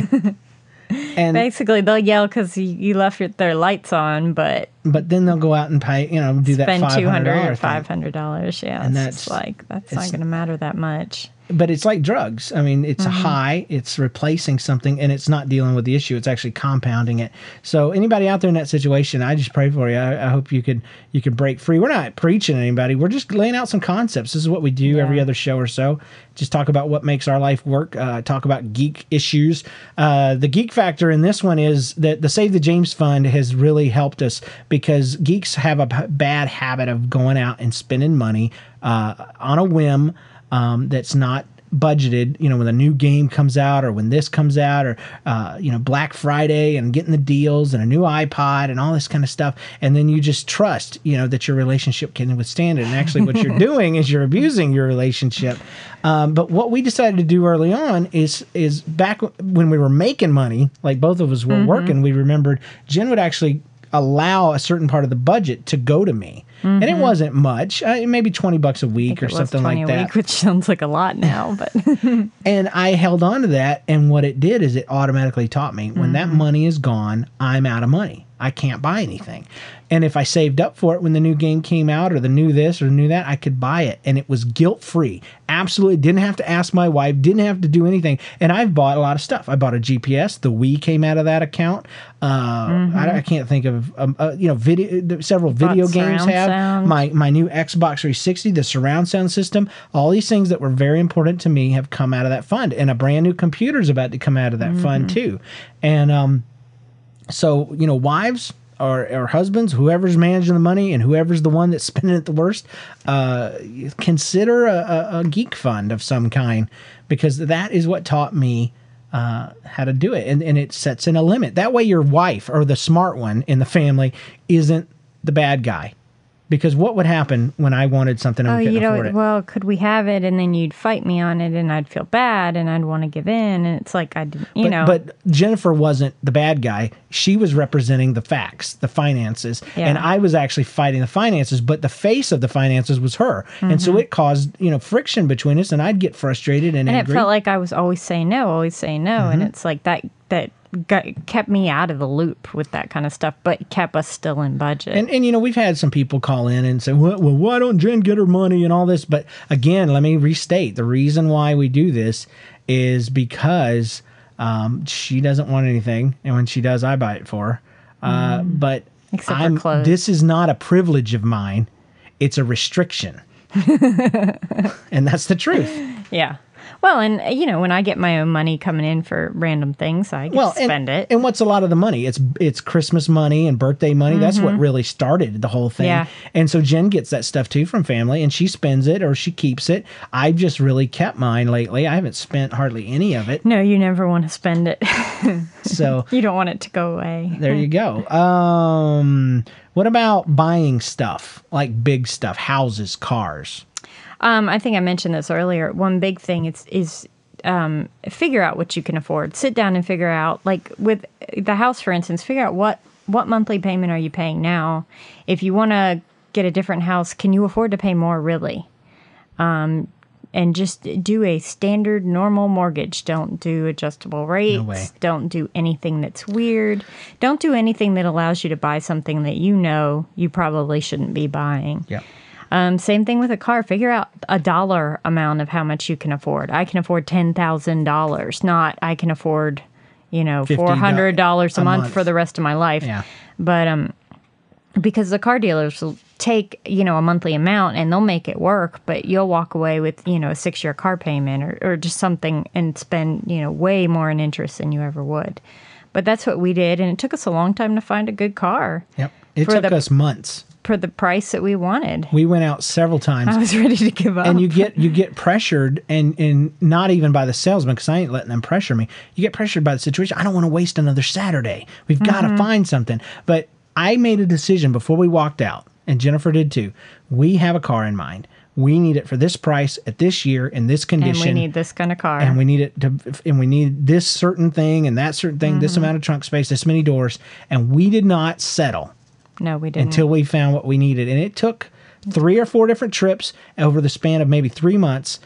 and Basically, they'll yell because you, you left your, their lights on, but but then they'll go out and pay you know do that spend hundred $500 or thing. five hundred dollars. Yeah, And that's- like that's not going to matter that much. But it's like drugs. I mean, it's Mm-hmm. a high, it's replacing something, and it's not dealing with the issue. It's actually compounding it. So anybody out there in that situation, I just pray for you. I, I hope you could you could break free. We're not preaching to anybody. We're just laying out some concepts. This is what we do every other show or so. Just talk about what makes our life work. Uh, talk about geek issues. Uh, the geek factor in this one is that the Save the James Fund has really helped us because geeks have a bad habit of going out and spending money uh, on a whim um, that's not budgeted you know when a new game comes out or when this comes out or uh, you know black friday and getting the deals and a new ipod and all this kind of stuff. And then you just trust you know that your relationship can withstand it. And actually what you're doing is you're abusing your relationship. Um, but what we decided to do early on is is back when we were making money like both of us were working we remembered jen would actually allow a certain part of the budget to go to me and it wasn't much uh, maybe 20 bucks a week or something 20 like a that week, which sounds like a lot now, but and I held on to that. And what it did is it automatically taught me when Mm-hmm. that money is gone, I'm out of money. I can't buy anything. And if I saved up for it when the new game came out or the new this or the new that, I could buy it. And it was guilt free. Absolutely didn't have to ask my wife, didn't have to do anything. And I've bought a lot of stuff. I bought a GPS. The Wii came out of that account. Uh, Mm-hmm. I, I can't think of, um, uh, you know, video, several video games have. sound. My my new Xbox 360, the surround sound system, all these things that were very important to me have come out of that fund, and a brand new computer is about to come out of that fund too. And um, so you know, wives or, or husbands, whoever's managing the money and whoever's the one that's spending it the worst, uh, consider a, a, geek fund of some kind because that is what taught me uh, how to do it, and and it sets in a limit. That way, your wife or the smart one in the family isn't the bad guy. Because what would happen when I wanted something oh, you know, well, could we have it? And then you'd fight me on it, and I'd feel bad, and I'd want to give in, and it's like I didn't, you but, know. but Jennifer wasn't the bad guy. She was representing the facts, the finances, Yeah. and I was actually fighting the finances. But the face of the finances was her, and so it caused you know friction between us, and I'd get frustrated and, Mm-hmm. and angry. it felt like I was always saying no, always saying no, Mm-hmm. and it's like that that got, kept me out of the loop with that kind of stuff, but kept us still in budget. and, and you know we've had some people call in and say well, well why don't jen get her money and all this but again let me restate the reason why we do this is because um, she doesn't want anything and when she does i buy it for her uh, but Mm. Except I'm, clothes. this is not a privilege of mine it's a restriction and that's the truth yeah. Well, and uh, you know, when I get my own money coming in for random things, I get well and, spend it. and what's a lot of the money it's it's christmas money and birthday money that's what really started the whole thing Mm-hmm. Yeah. and so jen gets that stuff too from family and she spends it or she keeps it i've just really kept mine lately i haven't spent hardly any of it no, you never want to spend it. so you don't want it to go away. there you go um what about buying stuff like big stuff houses cars Um, I think I mentioned this earlier. One big thing is is um, figure out what you can afford. Sit down and figure out, like with the house, for instance, figure out what what monthly payment are you paying now. If you want to get a different house, can you afford to pay more? Really? Um, and just do a standard normal mortgage. Don't do adjustable rates. way. Don't do anything that's weird. Don't do anything that allows you to buy something that you know you probably shouldn't be buying. yeah Um, same thing with a car. Figure out a dollar amount of how much you can afford. I can afford ten thousand dollars, not I can afford, you know, four hundred dollars a a month month. for the rest of my life. Yeah. But um, because the car dealers will take you know a monthly amount and they'll make it work, but you'll walk away with you know a six year car payment or or just something and spend you know way more in interest than you ever would. But that's what we did, and it took us a long time to find a good car Yep. It took the- us months. For the price that we wanted. We went out several times. I was ready to give up. and you get you get pressured and and not even by the salesman because I ain't letting them pressure me. You get pressured by the situation. I don't want to waste another Saturday. We've got to mm-hmm. find something. But I made a decision before we walked out, and Jennifer did too. We have a car in mind. We need it for this price at this year in this and condition. we need this kind of car. and we need it to and we need this certain thing and that certain thing this mm-hmm. amount of trunk space this many doors and we did not settle no, we didn't. until we found what we needed. And it took three or four different trips over the span of maybe three months.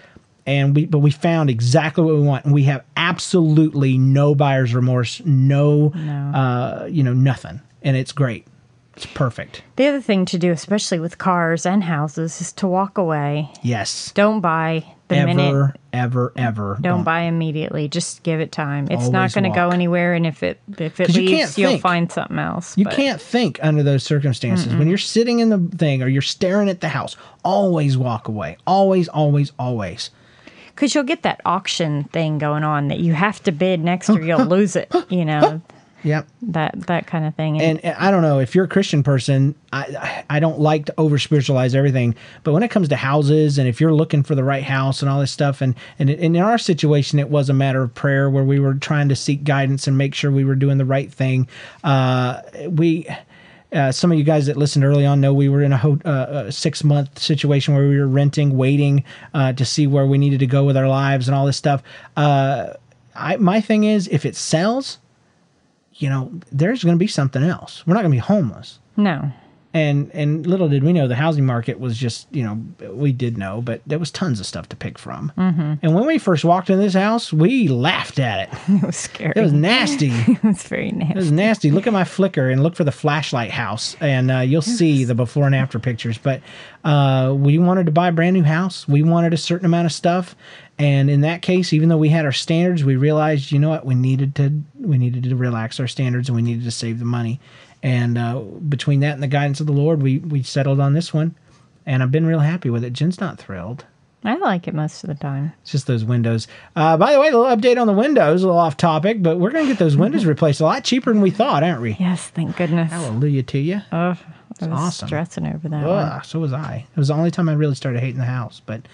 And we, but we found exactly what we want, and we have absolutely no buyer's remorse, no, uh, you know, nothing, and it's great. It's perfect. the other thing to do, especially with cars and houses, is to walk away. Yes. Don't buy the ever, minute. ever, ever. Don't buy immediately. Just give it time. It's not going to go anywhere, and if it if it leaves, you'll find something else. You but- can't think under those circumstances. When you're sitting in the thing or you're staring at the house, always walk away. Always, always, always. because you'll get that auction thing going on that you have to bid next or you'll lose it. You know Yep. that that kind of thing. and and I don't know if you're a Christian person. I I don't like to over spiritualize everything, but when it comes to houses, and if you're looking for the right house and all this stuff, and and, and in our situation, it was a matter of prayer where we were trying to seek guidance and make sure we were doing the right thing. Uh, we. Uh, some of you guys that listened early on know we were in a, ho- uh, a six month situation where we were renting, waiting uh, to see where we needed to go with our lives and all this stuff. Uh, I, my thing is, if it sells, you know, there's going to be something else. We're not going to be homeless. no, And and little did we know the housing market was just, you know, we did know, but there was tons of stuff to pick from. Mm-hmm. And when we first walked in this house, we laughed at it. it was scary. It was nasty. it was very nasty. It was nasty. Look at my Flickr and look for the flashlight house, and uh, you'll see the before and after pictures. But uh, we wanted to buy a brand new house. We wanted a certain amount of stuff, and in that case, even though we had our standards, we realized, you know what, we needed to we needed to relax our standards, and we needed to save the money. And uh, between that and the guidance of the Lord, we we settled on this one, and I've been real happy with it. Jen's not thrilled. I like it most of the time. It's just those windows. Uh, by the way, a little update on the windows, a little off topic, but we're going to get those windows replaced a lot cheaper than we thought, aren't we? Yes, thank goodness. Hallelujah to you. Oh, I was awesome. stressing over that. Ugh, so was I. It was the only time I really started hating the house. But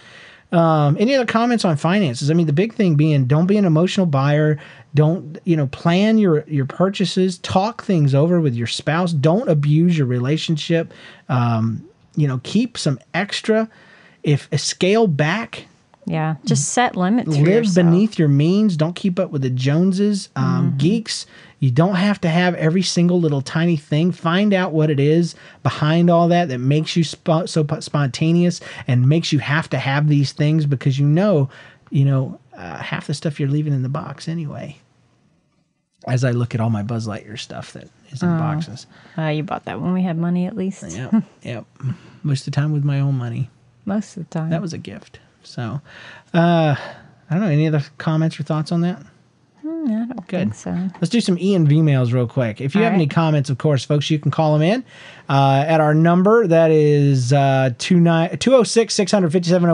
um, any other comments on finances? I mean, the big thing being don't be an emotional buyer. Don't you know? Plan your your purchases. Talk things over with your spouse. Don't abuse your relationship. Um, you know, keep some extra. If scale back, Yeah, just set limits. live beneath your means. Don't keep up with the Joneses. Um, Geeks, you don't have to have every single little tiny thing. Find out what it is behind all that that makes you so spontaneous and makes you have to have these things because you know, you know, uh, half the stuff you're leaving in the box anyway. As I look at all my Buzz Lightyear stuff that is in boxes. Uh, you bought that when we had money, at least. Yep, yep. Most of the time with my own money. Most of the time. That was a gift. So, uh, I don't know. Any other comments or thoughts on that? Hmm, I don't Good. think so. Let's do some Ian V mails real quick. If you All have any comments, of course, folks, you can call them in uh, at our number. That is uh, 206 657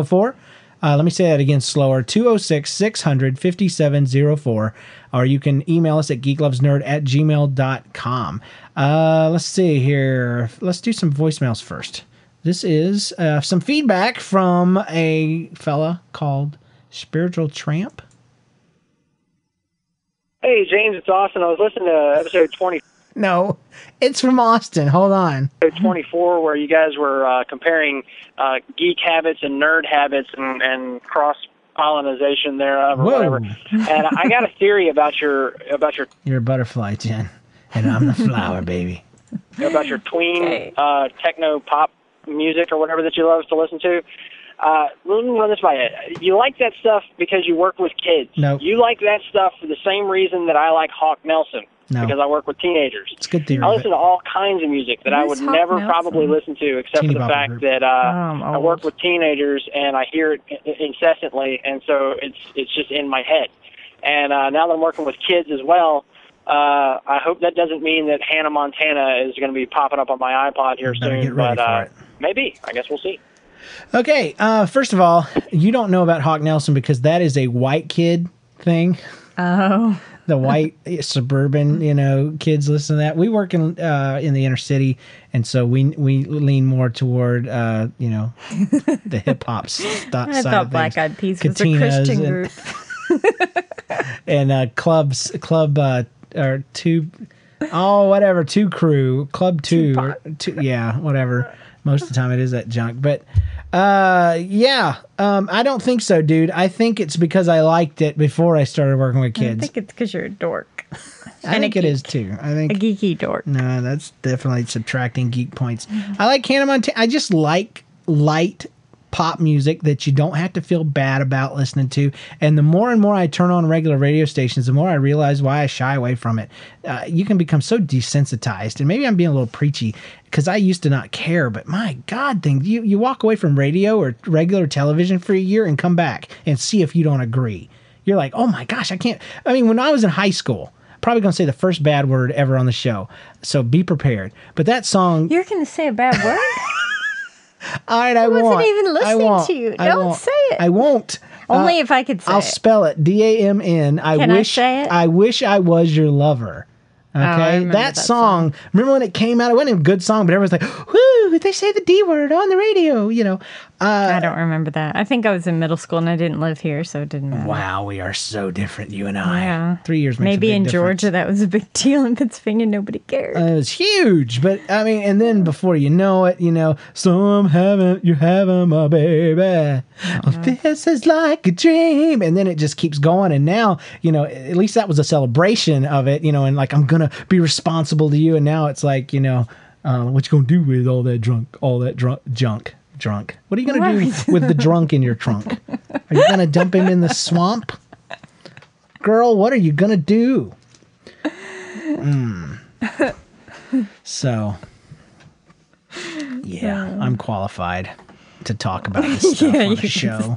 Uh, let me say that again slower 206 600 5704. Or you can email us at geeklovesnerd at gmail.com. Uh, let's see here. Let's do some voicemails first. This is uh, some feedback from a fella called Spiritual Tramp. Hey, James, it's Austin. I was listening to episode 20, No, it's from Austin. Hold on. 24 where you guys were uh, comparing uh, geek habits and nerd habits and, and cross pollination thereof or Whoa. whatever. And I got a theory about your about your You're a butterfly, Jen, and I'm the flower, baby. about your tween Okay. uh, techno pop music or whatever that you love to listen to. Uh, let me run this by you. You like that stuff because you work with kids. No. You like that stuff for the same reason that I like Hawk Nelson. No. because I work with teenagers. It's good theory. I listen to all kinds of music that I would never Nelson? probably listen to, except Teeny for the bopper fact group. that uh, I'm I work with teenagers and I hear it incessantly, and so it's it's just in my head. And uh, now that I'm working with kids as well, uh, I hope that doesn't mean that Hannah Montana is going to be popping up on my iPod here Better soon. get ready but for uh, it. maybe. I guess we'll see. Okay, uh, first of all, you don't know about Hawk Nelson because that is a white kid thing. Oh, The white suburban, you know, kids listen to that. We work in uh, in the inner city, and so we we lean more toward, uh, you know, the hip hop st- I side thought of Black. Eyed Peas was a Christian and- group. and uh, clubs, club uh, or two, oh whatever, two crew, club two, or two, yeah, whatever. Most of the time it is that junk, but uh, yeah, um, I don't think so, dude. I think it's because I liked it before I started working with kids. I think it's because you're a dork, I think it is too. I think a geeky dork. no, that's definitely subtracting geek points. I like Hannah Montana. I just like light pop music that you don't have to feel bad about listening to. And the more and more I turn on regular radio stations, the more I realize why I shy away from it. Uh, you can become so desensitized, and maybe I'm being a little preachy because I used to not care. But my God, thing you you walk away from radio or regular television for a year and come back and see if you don't agree. You're like, oh my gosh, I can't. I mean, when I was in high school. Probably gonna say the first bad word ever on the show, so be prepared. But that song, You're going to say a bad word? all right, I wasn't won't. even listening to you. I Don't won't. say it. I won't. Only Uh, if I could say I'll it. spell it D A M N. I Can I wish say it? Oh, I wish I was your lover. Okay, remember that, that song, Remember when it came out? It wasn't a good song, but everyone's like, "Whoo!" They say the D word on the radio. You know. Uh, I don't remember that. I think I was in middle school and I didn't live here, so it didn't matter. wow, we are so different, you and I. Yeah. Three years. Maybe in difference. Georgia that was a big deal. In Pennsylvania, nobody cared. Uh, it was huge, but I mean, and then before you know it, you know, some haven't, you haven't, my baby. Oh, this is like a dream, and then it just keeps going. And now, you know, at least that was a celebration of it, you know, and like I'm gonna be responsible to you. And now it's like, you know, uh, what you gonna do with all that drunk, all that drunk, junk, drunk? What are you gonna do with the drunk in your trunk? Are you gonna dump him in the swamp, girl? What are you gonna do? So, yeah, I'm qualified to talk about this stuff Yeah, on you the can show.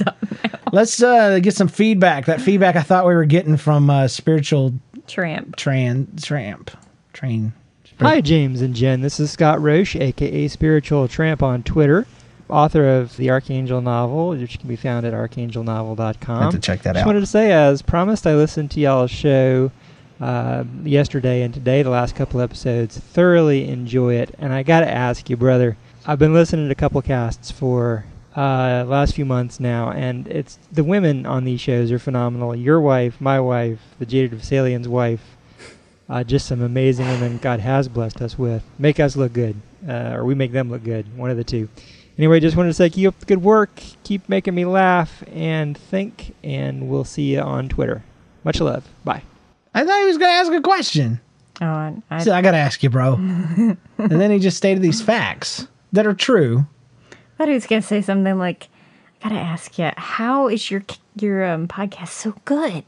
Let's uh, get some feedback. That feedback I thought we were getting from uh, spiritual Tramp. tran tramp train. Hi, James and Jen. This is Scott Roche, aka Spiritual Tramp on Twitter, author of the Archangel novel, which can be found at archangelnovel.com. I Have to check that Just out. wanted to say, as promised, I listened to y'all's show uh, yesterday and today, the last couple episodes. Thoroughly enjoy it. And I got to ask you, brother, I've been listening to a couple casts for uh, last few months now, and it's the women on these shows are phenomenal. Your wife, my wife, the Jaded Vasalian's wife, uh, just some amazing women God has blessed us with. Make us look good, uh, or we make them look good. One of the two. Anyway, just wanted to say keep up the good work, keep making me laugh and think, and we'll see you on Twitter. Much love. Bye. I thought he was going to ask a question. Oh, I, I, So I got to ask you, bro. and then he just stated these facts that are true. I thought he was going to say something like, I got to ask you, how is your your um, podcast so good?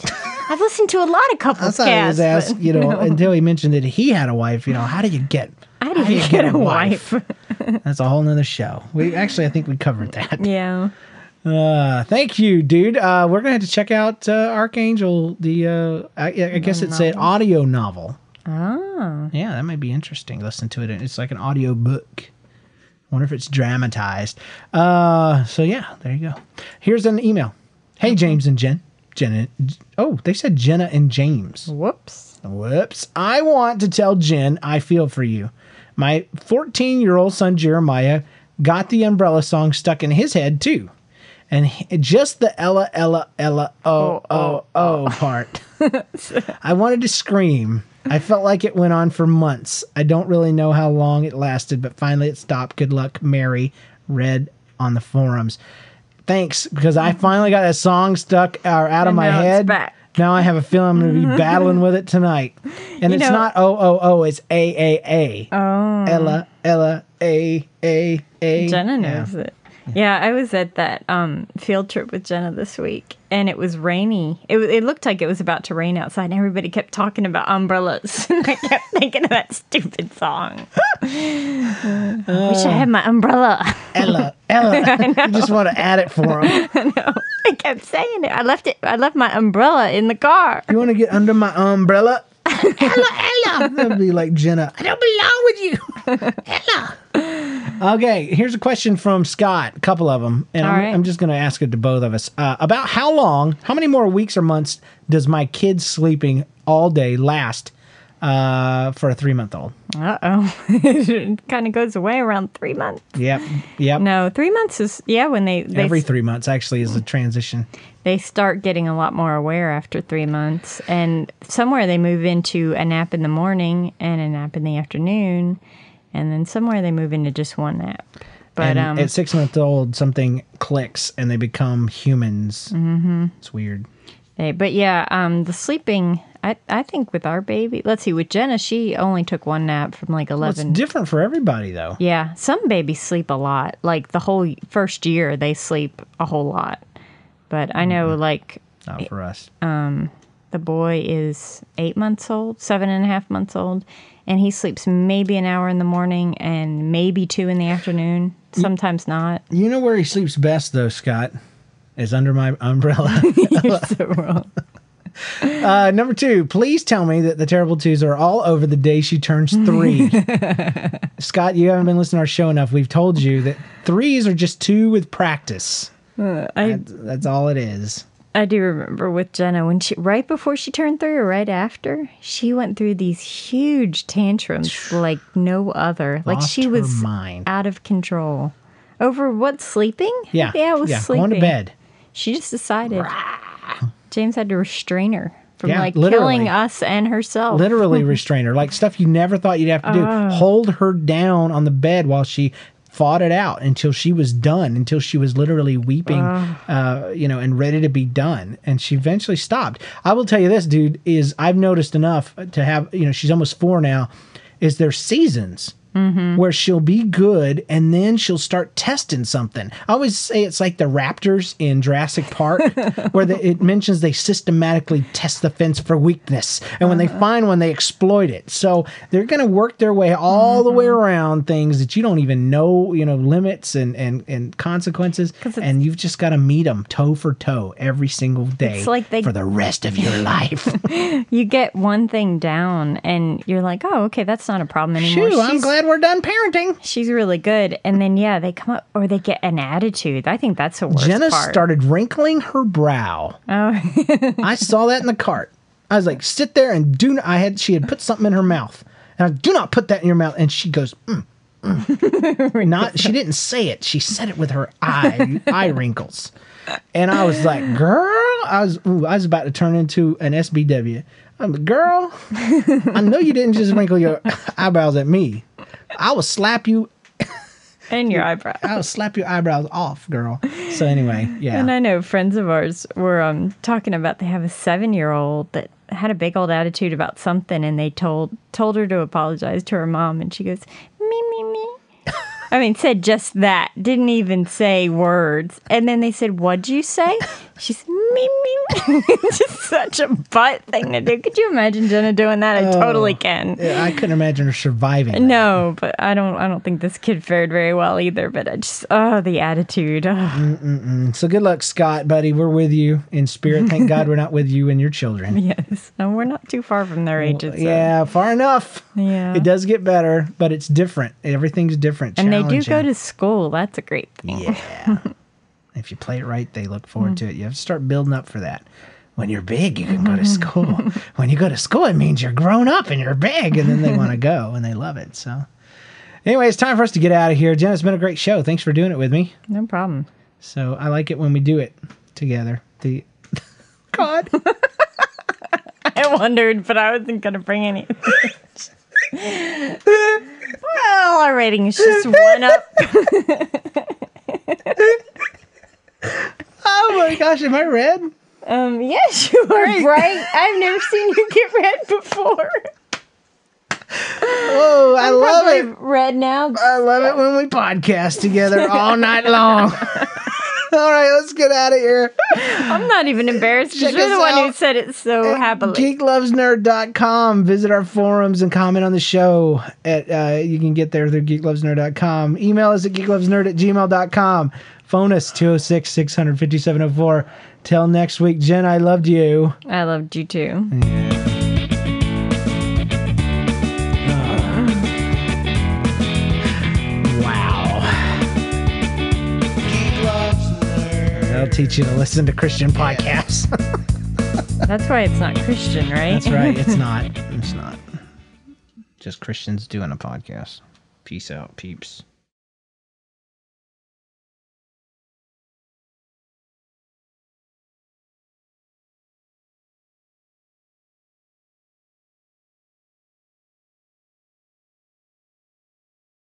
I've listened to a lot of I couples thought he was casts. asked, you know, until he mentioned that he had a wife. You know, how do you get? How do you get a wife? That's a whole nother show. We actually, I think we covered that. yeah. Uh, thank you, dude. Uh, we're gonna have to check out uh, Archangel. The uh, I, I guess it's an audio novel. Oh. Yeah, that might be interesting. Listen to it. It's like an audio book. Wonder if it's dramatized. Uh, so yeah, there you go. Here's an email. Hey, James and Jen. Jenna. Oh, they said Jenna and James. Whoops. Whoops. I want to tell Jen I feel for you. My 14 year old son Jeremiah got the umbrella song stuck in his head too. And he- just the Ella, Ella, Ella, oh, oh, oh part. I wanted to scream. I felt like it went on for months. I don't really know how long it lasted, but finally it stopped. Good luck, Mary. Read on the forums. Thanks, because I finally got that song stuck or out of And my now it's head. back. Now I have a feeling I'm going to be battling with it tonight. And You it's know- not O O O, it's A A A. Oh. Ella, Ella, A A A. Jenna Yeah. knows it. Yeah, I was at that um, field trip with Jenna this week, and it was rainy. It, it looked like it was about to rain outside, and everybody kept talking about umbrellas. and I kept thinking of that stupid song. I wish I had my umbrella. Ella, Ella. you just want to add it for him. I kept saying it. I left it. I left my umbrella in the car. You want to get under my umbrella? Ella, Ella. That'd be like Jenna. I don't belong with you. Ella. Okay, here's a question from Scott. A couple of them, and I'm, right. I'm just going to ask it to both of us. Uh, about how long, how many more weeks or months does my kid sleeping all day last uh, for a three month old? Uh oh. it kind of goes away around three months. Yep, yep. No, three months is yeah when they they Every three months actually is a transition. they start getting a lot more aware after three months, and somewhere they move into a nap in the morning and a nap in the afternoon, and then somewhere they move into just one nap. But and um, at six months old, something clicks and they become humans. Mm-hmm. It's weird. They, but yeah, um, the sleeping. I I think with our baby, let's see, with Jenna, she only took one nap from like Well, it's different for everybody, though. yeah, some babies sleep a lot. Like the whole first year, they sleep a whole lot. But I know, mm-hmm. like Not for us. Um, the boy is eight months old, seven and a half months old, and he sleeps maybe an hour in the morning and maybe two in the afternoon. Sometimes not. You know where he sleeps best, though, Scott? Is under my umbrella. You're so wrong. uh, number two, please tell me that the Terrible Twos are all over the day she turns three. Scott, you haven't been listening to our show enough. We've told you that threes are just two with practice. I That's, that's all it is. I do remember with Jenna when she right before she turned three or right after, she went through these huge tantrums like no other. Like Lost she was mind. out of control. Over what sleeping? Yeah. yeah, it was yeah. sleeping. Going to bed. She just decided. James had to restrain her from Yeah, like literally. killing us and herself. literally restrain her, like stuff you never thought you'd have to do. Ah. Hold her down on the bed while she fought it out until she was done, until she was literally weeping, uh, you know, and ready to be done. And she eventually stopped. I will tell you this, dude, is I've noticed enough to have, you know, she's almost four now. Is there seasons? Mm-hmm. Where she'll be good and then she'll start testing something. I always say it's like the raptors in Jurassic Park, where the, it mentions they systematically test the fence for weakness. And when they Uh-huh. find one, they exploit it. So they're going to work their way all the way Mm-hmm. around things that you don't even know, you know, limits and, and, and consequences. And you've just got to meet them toe for toe every single day It's like they- for the rest of your life. You get one thing down and you're like, oh, okay, that's not a problem anymore. Shoo, I'm She's- glad we're done parenting. She's really good. And then, yeah, they come up or they get an attitude. I think that's the worst Jenna part. started wrinkling her brow. Oh, I saw that in the cart. I was like, sit there and do not. I had she had put something in her mouth, and I do not put that in your mouth. And she goes, mm, mm. not. She didn't say it. She said it with her eye eye wrinkles, and I was like, girl, I was ooh, I was about to turn into an SBW. I'm like, girl, I know you didn't just wrinkle your eyebrows at me. I will slap you. and your eyebrows. I will slap your eyebrows off, girl. So anyway, yeah. And I know friends of ours were um, talking about they have a seven year old that had a big old attitude about something, and they told told her to apologize to her mom, and she goes me me me. I mean, said just that, didn't even say words, and then they said, "What'd you say?" She said, "Me me." me." just such a butt thing to do. Could you imagine Jenna doing that? I totally oh, can. Yeah, I couldn't imagine her surviving. that. No, but I don't. I don't think this kid fared very well either. But I just, oh, the attitude. Oh, So good luck, Scott, buddy. We're with you in spirit. Thank God we're not with you and your children. yes, and we're not too far from their ages. so- Yeah, far enough. Yeah. It does get better, but it's different. Everything's different. And they do go to school. That's a great thing. Yeah. if you play it right, they look forward hmm. to it. You have to start building up for that. When you're big, you can go to school. when you go to school, it means you're grown up and you're big, and then they want to go and they love it. So, anyway, it's time for us to get out of here. Jen, it's been a great show. Thanks for doing it with me. No problem. So I like it when we do it together. The God. I wondered, but I wasn't going to bring any. well, our rating is just one up. Oh my gosh, am I red? Um, yes, you are bright. I've never seen you get red before. Oh, I love it. red now. I love it when we podcast together all night long. all right, let's get out of here. I'm not even embarrassed. Because you're the one who said it so happily. geeklovesnerd.com visit our forums and comment on the show at uh, you can get there through geeklovesnerd.com email us at geeklovesnerd at gmail.com phone us 206 600 5704 till next week jen i loved you. I loved you too. wow teach you to listen to christian podcasts. That's why it's not Christian, right? that's right it's not. It's not. Just christians doing a podcast. Peace out peeps